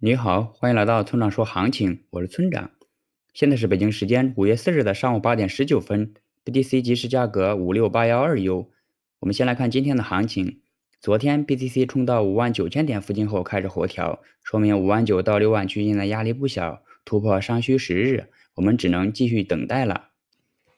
你好，欢迎来到村长说行情，我是村长。现在是北京时间五月四日的上午八点十九分，BTC 即时价格五六八幺二 U。我们先来看今天的行情。昨天 BTC 冲到五万九千点附近后开始回调，说明五万九到六万区间的压力不小，突破尚需时日，我们只能继续等待了。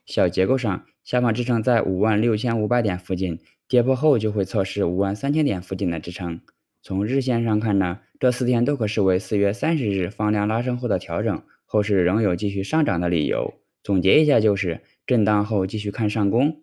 小结构上，下方支撑在五万六千五百点附近，跌破后就会测试五万三千点附近的支撑。从日线上看呢，这四天都可视为四月三十日放量拉升后的调整，后市仍有继续上涨的理由。总结一下就是，震荡后继续看上攻。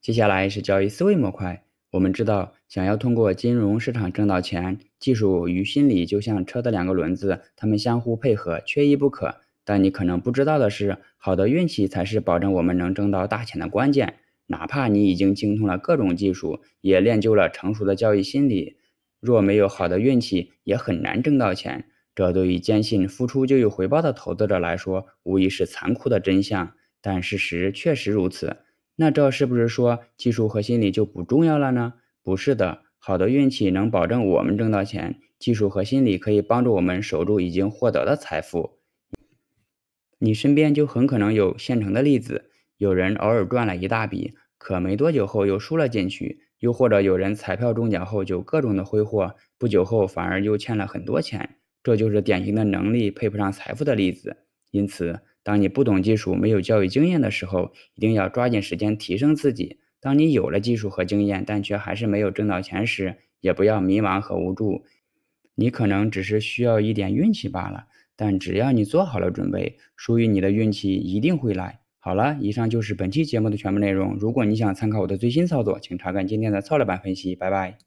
接下来是交易思维模块。我们知道，想要通过金融市场挣到钱，技术与心理就像车的两个轮子，它们相互配合，缺一不可。但你可能不知道的是，好的运气才是保证我们能挣到大钱的关键。哪怕你已经精通了各种技术，也练就了成熟的交易心理。若没有好的运气，也很难挣到钱。这对于坚信付出就有回报的投资者来说，无疑是残酷的真相。但事实确实如此。那这是不是说技术和心理就不重要了呢？不是的，好的运气能保证我们挣到钱，技术和心理可以帮助我们守住已经获得的财富。你身边就很可能有现成的例子，有人偶尔赚了一大笔，可没多久后又输了进去。又或者有人彩票中奖后就各种的挥霍，不久后反而又欠了很多钱，这就是典型的能力配不上财富的例子。因此，当你不懂技术、没有教育经验的时候，一定要抓紧时间提升自己。当你有了技术和经验，但却还是没有挣到钱时，也不要迷茫和无助。你可能只是需要一点运气罢了，但只要你做好了准备，属于你的运气一定会来。好了，以上就是本期节目的全部内容。如果你想参考我的最新操作，请查看今天的策略版分析。拜拜。